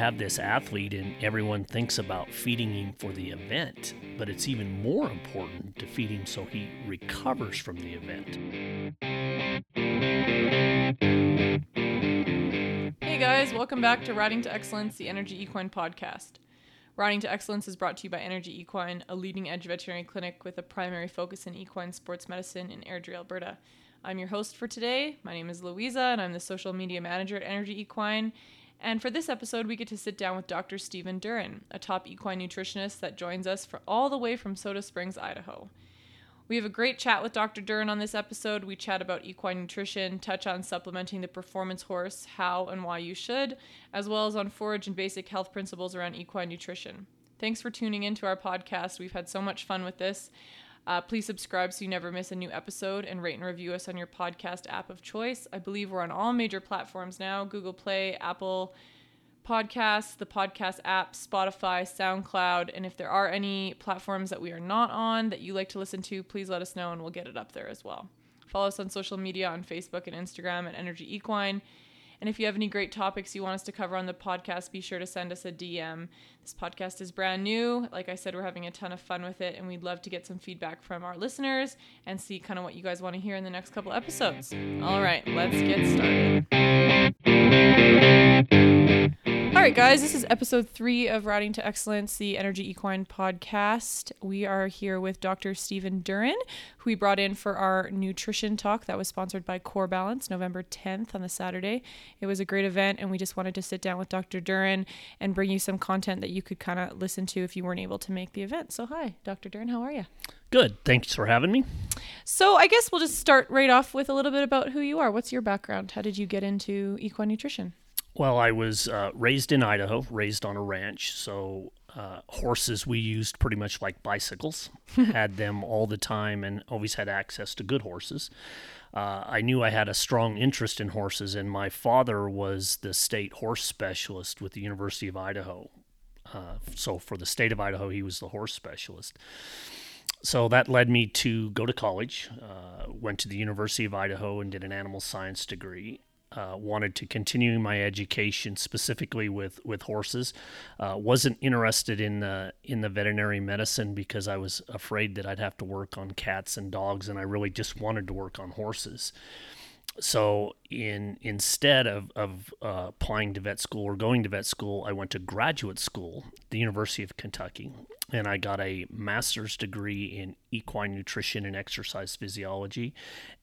have this athlete and everyone thinks about feeding him for the event, but it's even more important to feed him so he recovers from the event. Hey guys, welcome back to Riding to Excellence, the Energy Equine podcast. Riding to Excellence is brought to you by Energy Equine, a leading edge veterinary clinic with a primary focus in equine sports medicine in Airdrie, Alberta. I'm your host for today. My name is Louisa, and I'm the social media manager at Energy Equine. And for this episode, we get to sit down with Dr. Stephen Duren, a top equine nutritionist that joins us for all the way from Soda Springs, Idaho. We have a great chat with Dr. Duren on this episode. We chat about equine nutrition, touch on supplementing the performance horse, how and why you should, as well as on forage and basic health principles around equine nutrition. Thanks for tuning in to our podcast. We've had so much fun with this. Uh, please subscribe so you never miss a new episode and rate and review us on your podcast app of choice. I believe we're on all major platforms now Google Play, Apple Podcasts, the podcast app, Spotify, SoundCloud. And if there are any platforms that we are not on that you like to listen to, please let us know and we'll get it up there as well. Follow us on social media on Facebook and Instagram at Energy Equine. And if you have any great topics you want us to cover on the podcast, be sure to send us a DM. This podcast is brand new. Like I said, we're having a ton of fun with it, and we'd love to get some feedback from our listeners and see kind of what you guys want to hear in the next couple episodes. All right, let's get started. All right, guys, this is episode three of Riding to Excellence, the Energy Equine podcast. We are here with Dr. Stephen Duren, who we brought in for our nutrition talk that was sponsored by Core Balance November 10th on the Saturday. It was a great event, and we just wanted to sit down with Dr. Duren and bring you some content that you could kind of listen to if you weren't able to make the event. So, hi, Dr. Duren, how are you? Good. Thanks for having me. So, I guess we'll just start right off with a little bit about who you are. What's your background? How did you get into equine nutrition? Well, I was uh, raised in Idaho, raised on a ranch. So, uh, horses we used pretty much like bicycles, had them all the time, and always had access to good horses. Uh, I knew I had a strong interest in horses, and my father was the state horse specialist with the University of Idaho. Uh, so, for the state of Idaho, he was the horse specialist. So that led me to go to college. Uh, went to the University of Idaho and did an animal science degree uh, wanted to continue my education specifically with with horses. Uh, wasn't interested in the in the veterinary medicine because I was afraid that I'd have to work on cats and dogs, and I really just wanted to work on horses. So in instead of of uh, applying to vet school or going to vet school, I went to graduate school, the University of Kentucky, and I got a master's degree in equine nutrition and exercise physiology,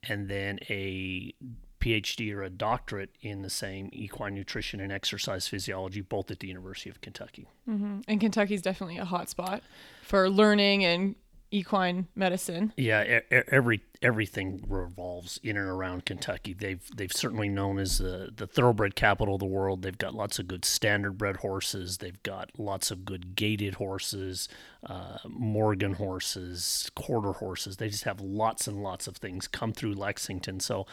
and then a PhD or a doctorate in the same equine nutrition and exercise physiology, both at the University of Kentucky. Mm-hmm. And Kentucky is definitely a hot spot for learning and equine medicine. Yeah, every everything revolves in and around Kentucky. They've they've certainly known as the the thoroughbred capital of the world. They've got lots of good standardbred horses. They've got lots of good gaited horses, uh, Morgan horses, quarter horses. They just have lots and lots of things come through Lexington. So,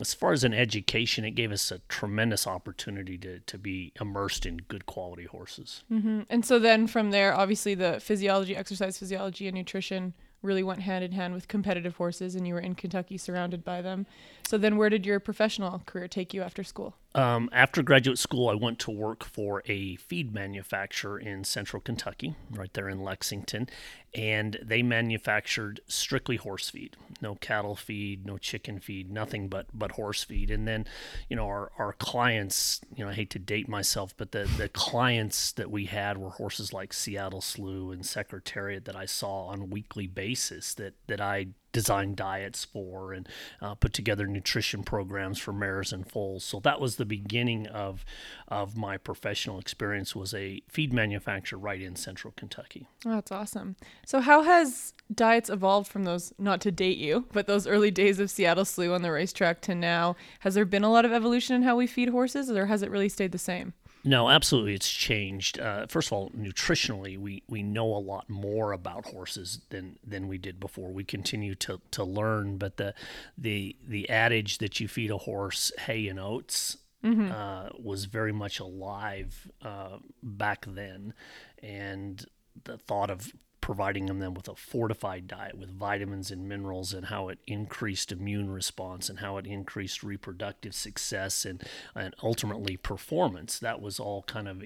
as far as an education, it gave us a tremendous opportunity to to be immersed in good quality horses. Mm-hmm. And so then from there, obviously the physiology, exercise physiology, and nutrition really went hand in hand with competitive horses and you were in Kentucky surrounded by them. So then where did your professional career take you after school? Um, after graduate school, I went to work for a feed manufacturer in central Kentucky, right there in Lexington. And they manufactured strictly horse feed no cattle feed, no chicken feed, nothing but, but horse feed. And then, you know, our, our clients, you know, I hate to date myself, but the, the clients that we had were horses like Seattle Slew and Secretariat that I saw on a weekly basis that, that I design diets for and uh, put together nutrition programs for mares and foals. So that was the beginning of of my professional experience was a feed manufacturer right in central Kentucky. Oh, that's awesome. So how has diets evolved from those not to date you, but those early days of Seattle Slew on the racetrack to now? Has there been a lot of evolution in how we feed horses or has it really stayed the same? No, absolutely, it's changed. Uh, first of all, nutritionally, we, we know a lot more about horses than than we did before. We continue to, to learn, but the the the adage that you feed a horse hay and oats mm-hmm. uh, was very much alive uh, back then, and the thought of providing them with a fortified diet with vitamins and minerals and how it increased immune response and how it increased reproductive success and, and ultimately performance. That was all kind of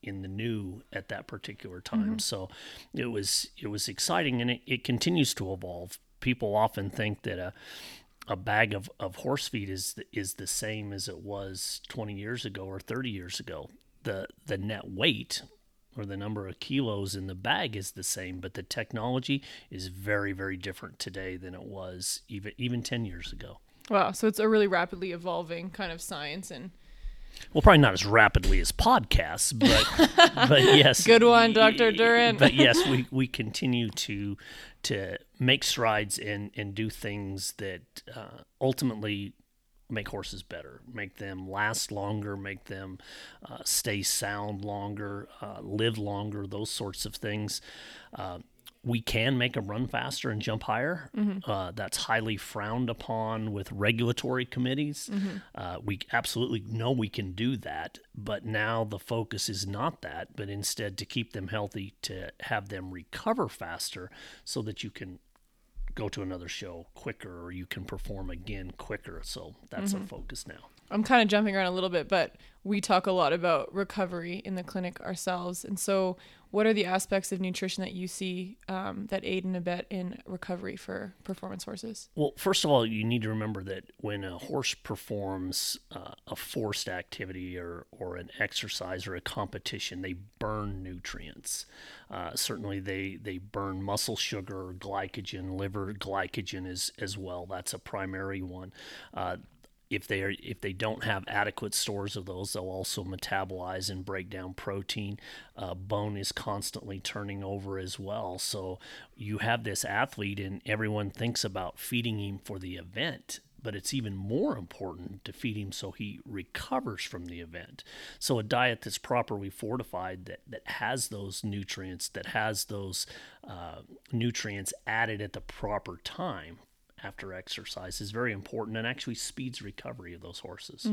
in the new at that particular time. Mm-hmm. So it was it was exciting, and it, it continues to evolve. People often think that a a bag of, of horse feed is the, is the same as it was 20 years ago or 30 years ago. The the net weight or the number of kilos in the bag is the same, but the technology is very very different today than it was even even 10 years ago. Wow. So it's a really rapidly evolving kind of science and Well, probably not as rapidly as podcasts, but but yes, Good one, Dr. Duren. But yes, we, we continue to to make strides and and do things that uh, ultimately make horses better, make them last longer, make them uh, stay sound longer, uh, live longer, those sorts of things. Uh, we can make them run faster and jump higher. Uh, that's highly frowned upon with regulatory committees. Uh, we absolutely know we can do that, but now the focus is not that, but instead to keep them healthy, to have them recover faster so that you can go to another show quicker or you can perform again quicker. So that's our mm-hmm. focus now. I'm kind of jumping around a little bit, but we talk a lot about recovery in the clinic ourselves. And so, what are the aspects of nutrition that you see um, that aid and abet in recovery for performance horses? Well, first of all, you need to remember that when a horse performs uh, a forced activity or, or an exercise or a competition, they burn nutrients. Uh, certainly, they, they burn muscle sugar, glycogen, liver glycogen as, as well. That's a primary one. Uh, if they are if they don't have adequate stores of those, they'll also metabolize and break down protein. Uh, bone is constantly turning over as well. So you have this athlete, and everyone thinks about feeding him for the event. But it's even more important to feed him so he recovers from the event. So a diet that's properly fortified, that that has those nutrients, that has those uh, nutrients added at the proper time after exercise is very important and actually speeds recovery of those horses.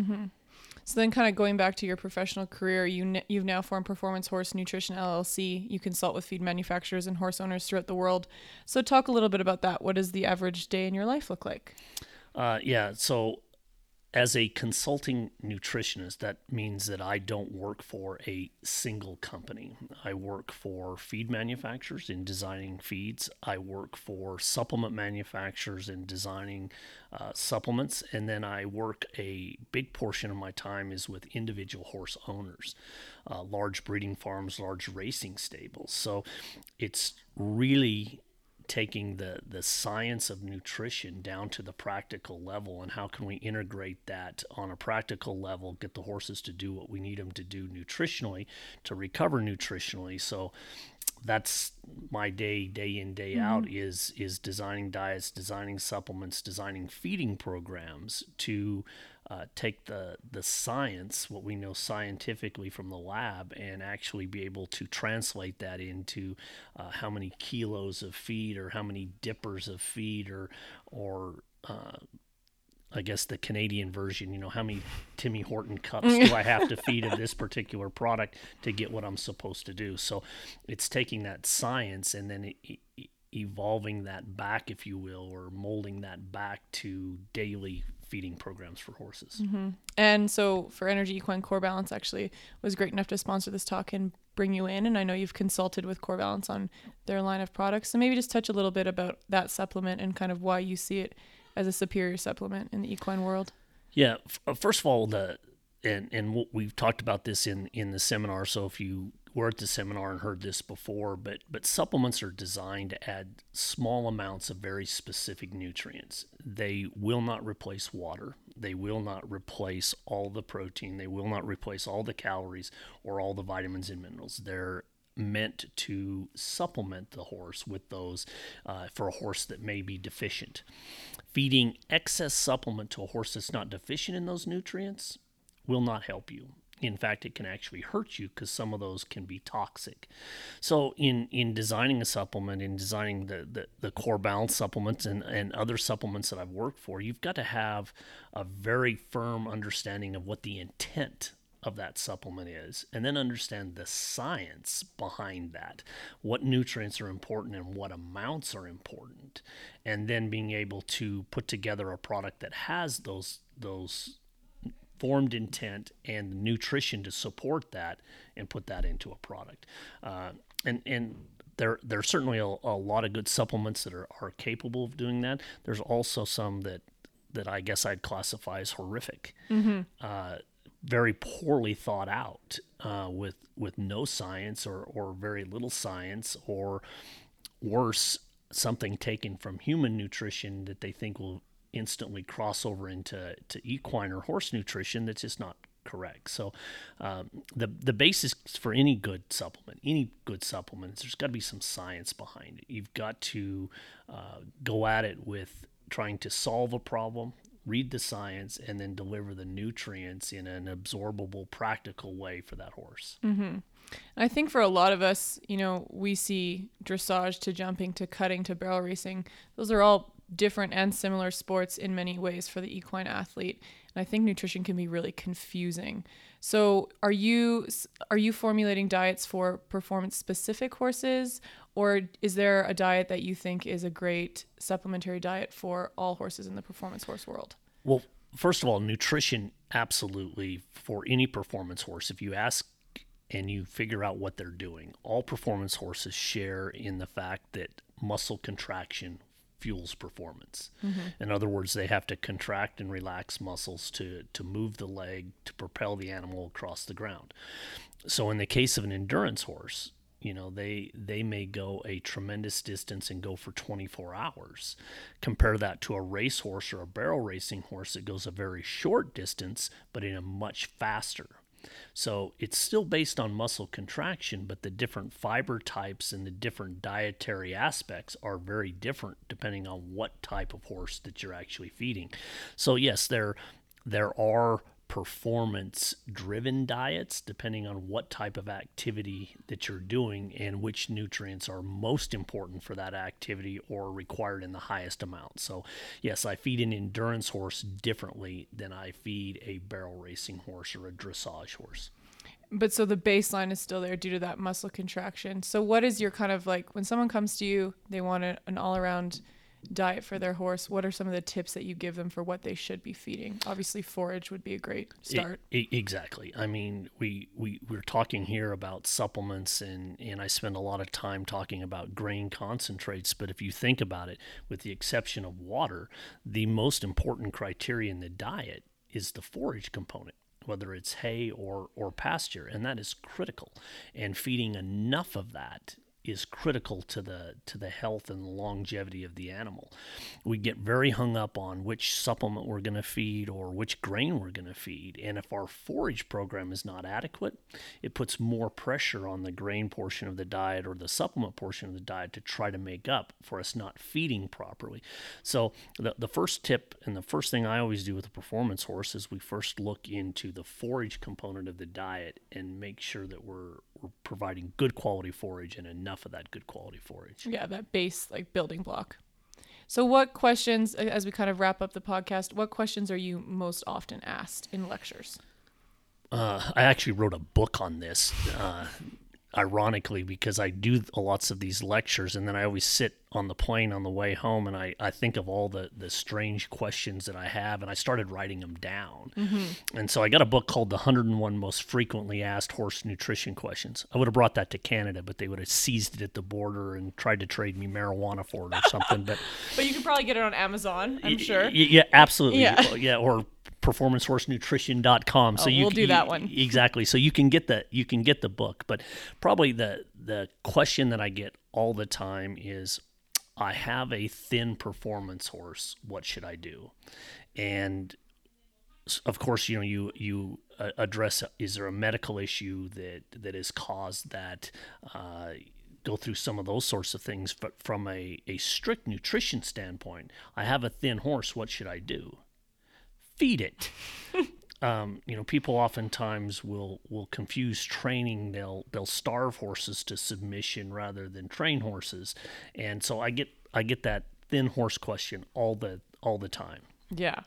So then, kind of going back to your professional career, you n- you've now formed Performance Horse Nutrition LLC. You consult with feed manufacturers and horse owners throughout the world. So talk a little bit about that. What does the average day in your life look like? Uh, yeah, so as a consulting nutritionist, that means that I don't work for a single company. I work for feed manufacturers in designing feeds. I work for supplement manufacturers in designing uh, supplements, and then I work a big portion of my time is with individual horse owners, uh, large breeding farms, large racing stables. So it's really taking the the science of nutrition down to the practical level and how can we integrate that on a practical level get the horses to do what we need them to do nutritionally to recover nutritionally. So that's my day day in day mm-hmm. out is is designing diets designing supplements designing feeding programs to uh, take the the science what we know scientifically from the lab and actually be able to translate that into uh, how many kilos of feed or how many dippers of feed or or uh, I guess the Canadian version, you know, how many Timmy Horton cups do I have to feed of this particular product to get what I'm supposed to do? So it's taking that science and then e- evolving that back, if you will, or molding that back to daily feeding programs for horses. And so for Energy Equine Core Balance actually was great enough to sponsor this talk and bring you in. And I know you've consulted with Core Balance on their line of products. So maybe just touch a little bit about that supplement and kind of why you see it as a superior supplement in the equine world. Yeah. uh, First of all, the and and we've talked about this in in the seminar. So if you were at the seminar and heard this before, but but supplements are designed to add small amounts of very specific nutrients. They will not replace water. They will not replace all the protein. They will not replace all the calories or all the vitamins and minerals. They're meant to supplement the horse with those uh, for a horse that may be deficient. Feeding excess supplement to a horse that's not deficient in those nutrients will not help you. In fact, it can actually hurt you because some of those can be toxic. So, in, in designing a supplement, in designing the, the, the core balance supplements and, and other supplements that I've worked for, you've got to have a very firm understanding of what the intent of that supplement is, and then understand the science behind that. What nutrients are important and what amounts are important, and then being able to put together a product that has those those informed intent and the nutrition to support that and put that into a product. Uh, and and there there are certainly a, a lot of good supplements that are, are capable of doing that. There's also some that that I guess I'd classify as horrific. Uh, very poorly thought out uh, with with no science or, or very little science or worse something taken from human nutrition that they think will instantly cross over into to equine or horse nutrition that's just not correct. So um, the the basis for any good supplement any good supplements there's got to be some science behind it. You've got to uh, go at it with trying to solve a problem read the science and then deliver the nutrients in an absorbable practical way for that horse. I think for a lot of us, you know, we see dressage to jumping to cutting to barrel racing. Those are all different and similar sports in many ways for the equine athlete. And I think nutrition can be really confusing. So, are you are you formulating diets for performance specific horses or is there a diet that you think is a great supplementary diet for all horses in the performance horse world? Well, first of all, nutrition absolutely for any performance horse. If you ask and you figure out what they're doing, all performance horses share in the fact that muscle contraction fuels performance. Mm-hmm. In other words, they have to contract and relax muscles to to move the leg to propel the animal across the ground. So in the case of an endurance horse, you know they they may go a tremendous distance and go for 24 hours compare that to a racehorse or a barrel racing horse that goes a very short distance but in a much faster so it's still based on muscle contraction but the different fiber types and the different dietary aspects are very different depending on what type of horse that you're actually feeding. So yes there there are performance driven diets depending on what type of activity that you're doing and which nutrients are most important for that activity or required in the highest amount. So, yes, I feed an endurance horse differently than I feed a barrel racing horse or a dressage horse. But so the baseline is still there due to that muscle contraction. So what is your kind of like when someone comes to you, they want an all around diet for their horse? What are some of the tips that you give them for what they should be feeding? Obviously, forage would be a great start. Exactly. I mean, we, we, we're talking here about supplements, and, and I spend a lot of time talking about grain concentrates. But if you think about it, with the exception of water, the most important criteria in the diet is the forage component. Whether it's hay or, or pasture, and that is critical. And feeding enough of that is critical to the to the health and the longevity of the animal. We get very hung up on which supplement we're going to feed or which grain we're going to feed, and if our forage program is not adequate, it puts more pressure on the grain portion of the diet or the supplement portion of the diet to try to make up for us not feeding properly. So the the first tip and the first thing I always do with a performance horse is we first look into the forage component of the diet and make sure that we're we're providing good quality forage and enough of that good quality forage. Yeah, that base like building block. So what questions as we kind of wrap up the podcast, what questions are you most often asked in lectures? Uh, I actually wrote a book on this, uh, ironically, because I do lots of these lectures, and then I always sit on the plane on the way home, and I, I think of all the, the strange questions that I have, and I started writing them down. Mm-hmm. And so I got a book called The 101 Most Frequently Asked Horse Nutrition Questions. I would have brought that to Canada, but they would have seized it at the border and tried to trade me marijuana for it or something. But But you can probably get it on Amazon, I'm sure. Y- yeah, absolutely. Yeah. Yeah, yeah or performancehorsenutrition.com. So Oh, you we'll c- do that one. exactly. So you can get the you can get the book, but probably the the question that I get all the time is I have a thin performance horse. What should I do? And of course, you know, you you uh, address is there a medical issue that that has caused that. Uh, go through some of those sorts of things but from a, a strict nutrition standpoint i have a thin horse what should i do feed it. Um, you know people oftentimes will will confuse training. They'll they'll starve horses to submission rather than train horses. And so i get i get that thin horse question all the all the time. Yeah.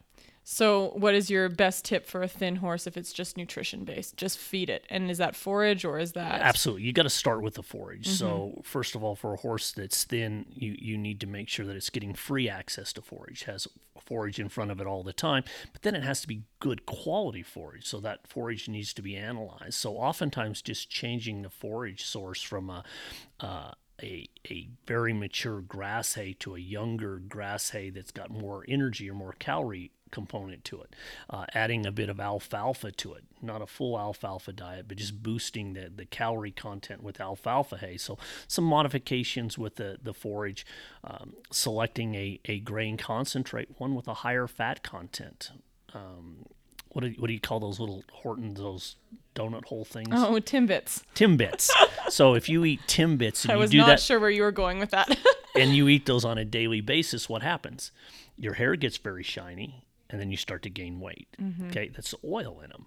So, what is your best tip for a thin horse if it's just nutrition based? Just feed it. And is that forage or is that Absolutely. You got to start with the forage. So, first of all, for a horse that's thin, you, you need to make sure that it's getting free access to forage, has forage in front of it all the time. But then it has to be good quality forage, so that forage needs to be analyzed. So oftentimes, just changing the forage source from a uh, a, a very mature grass hay to a younger grass hay that's got more energy or more calorie component to it, uh, adding a bit of alfalfa to it, not a full alfalfa diet, but just boosting the, the calorie content with alfalfa hay. So some modifications with the, the forage, um, selecting a, a grain concentrate, one with a higher fat content. Um, what do, what do you call those little Hortons, those donut hole things? Oh, Timbits. Timbits. So if you eat Timbits and I you was do not that sure where you were going with that. and you eat those on a daily basis, what happens? Your hair gets very shiny and then you start to gain weight. Okay, that's oil in them.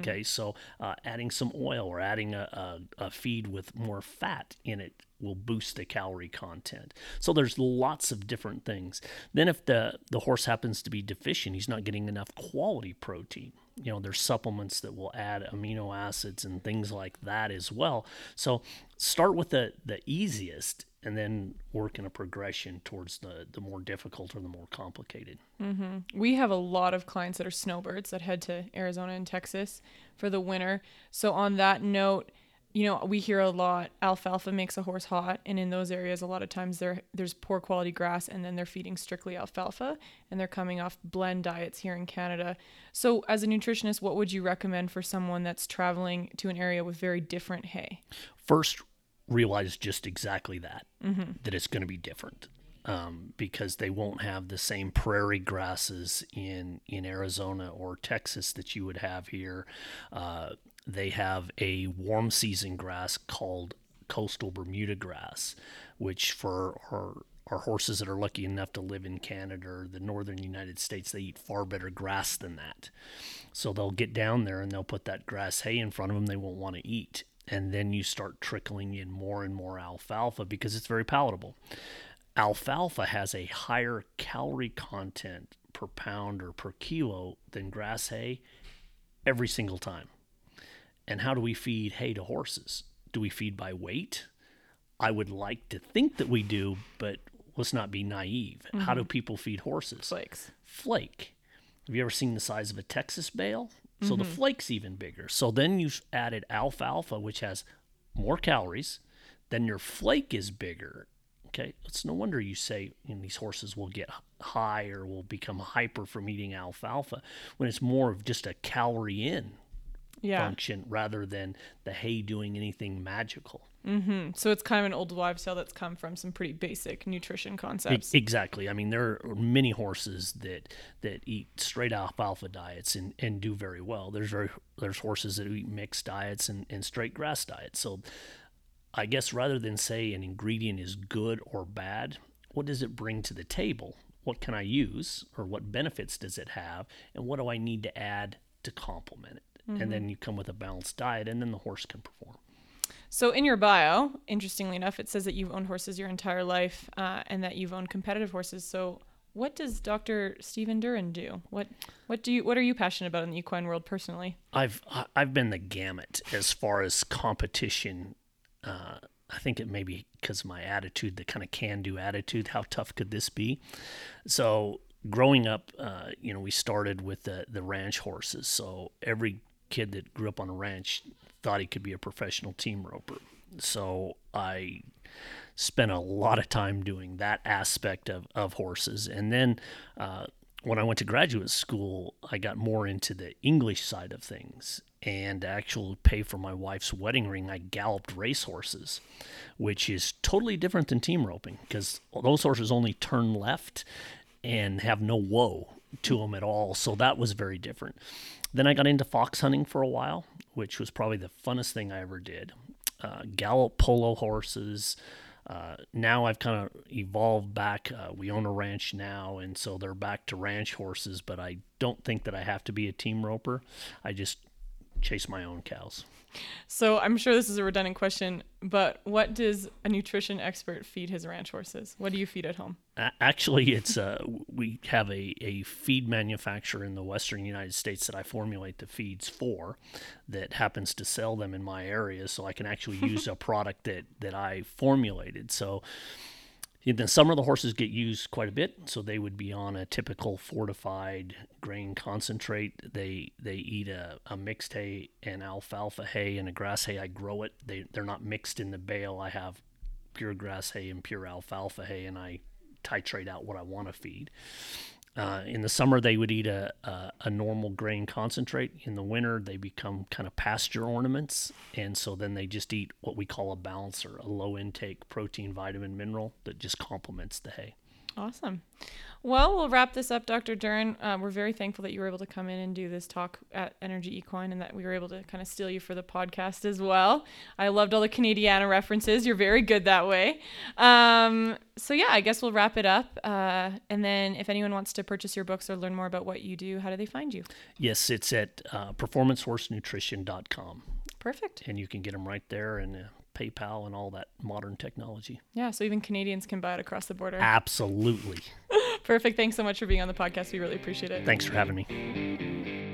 Okay, so uh, adding some oil or adding a, a, a feed with more fat in it will boost the calorie content. So there's lots of different things. Then if the the horse happens to be deficient, he's not getting enough quality protein. You know, there's supplements that will add amino acids and things like that as well. So start with the the easiest and then work in a progression towards the the more difficult or the more complicated. Mm-hmm. we have a lot of clients that are snowbirds that head to Arizona and Texas for the winter. So on that note, you know, we hear a lot alfalfa makes a horse hot and in those areas a lot of times there there's poor quality grass and then they're feeding strictly alfalfa and they're coming off blend diets here in Canada. So as a nutritionist, what would you recommend for someone that's traveling to an area with very different hay? first realize just exactly that that it's going to be different um, because they won't have the same prairie grasses in in Arizona or Texas that you would have here. Uh, they have a warm season grass called coastal Bermuda grass, which for our our horses that are lucky enough to live in Canada or the northern United States, they eat far better grass than that. So they'll get down there and they'll put that grass hay in front of them they won't want to eat. And then you start trickling in more and more alfalfa because it's very palatable. Alfalfa has a higher calorie content per pound or per kilo than grass hay every single time. And how do we feed hay to horses? Do we feed by weight? I would like to think that we do, but let's not be naive. How do mm-hmm. people feed horses? Flakes. flake. Have you ever seen the size of a Texas bale? So the mm-hmm. flake's even bigger. So then you've added alfalfa, which has more calories. Then your flake is bigger. Okay, it's no wonder you say you know, these horses will get high or will become hyper from eating alfalfa when it's more of just a calorie in Yeah. function rather than the hay doing anything magical. Mm-hmm. So it's kind of an old wives' tale that's come from some pretty basic nutrition E- concepts. Exactly. I mean, there are many horses that that eat straight alfalfa diets and, and do very well. There's very there's horses that eat mixed diets and, and straight grass diets. So, I guess rather than say an ingredient is good or bad, what does it bring to the table? What can I use, or what benefits does it have, and what do I need to add to complement it? And then you come with a balanced diet, and then the horse can perform. So in your bio, interestingly enough, it says that you've owned horses your entire life uh, and that you've owned competitive horses. So what does Dr. Stephen Duren do? What what do you what are you passionate about in the equine world personally? I've I've been the gamut as far as competition. Uh, I think it may be because my attitude, the kind of can-do attitude. How tough could this be? So growing up, uh, you know, we started with the the ranch horses. So every kid that grew up on a ranch thought he could be a professional team roper. So I spent a lot of time doing that aspect of, of horses. And then uh, when I went to graduate school, I got more into the English side of things. And to actually pay for my wife's wedding ring, I galloped race horses, which is totally different than team roping because those horses only turn left and have no whoa to them at all. So that was very different. Then I got into fox hunting for a while, which was probably the funnest thing I ever did. Uh, gallop polo horses. Uh, now I've kind of evolved back. Uh, we own a ranch now, and so they're back to ranch horses. But I don't think that I have to be a team roper. I just chase my own cows. So I'm sure this is a redundant question, but what does a nutrition expert feed his ranch horses? What do you feed at home? Actually, it's uh, we have a, a feed manufacturer in the western United States that I formulate the feeds for, that happens to sell them in my area, so I can actually use a product that that I formulated. So, In the summer, the horses get used quite a bit, so they would be on a typical fortified grain concentrate. They they eat a, a mixed hay and alfalfa hay and a grass hay. I grow it. They they're not mixed in the bale. I have pure grass hay and pure alfalfa hay, and I titrate out what I want to feed. Uh, in the summer, they would eat a, a, a, normal grain concentrate. In the winter, they become kind of pasture ornaments. And so then they just eat what we call a balancer, a low intake protein, vitamin, mineral that just complements the hay. Awesome. Well, we'll wrap this up, Dr. Duren. Uh, we're very thankful that you were able to come in and do this talk at Energy Equine and that we were able to kind of steal you for the podcast as well. I loved all the Canadiana references. You're very good that way. Um, so, yeah, I guess we'll wrap it up. Uh, and then if anyone wants to purchase your books or learn more about what you do, how do they find you? Yes, it's at uh, performancehorsenutrition.com. Perfect. And you can get them right there. And uh, PayPal and all that modern technology. Yeah, so even Canadians can buy it across the border. Absolutely. Perfect. Thanks so much for being on the podcast. We really appreciate it. Thanks for having me.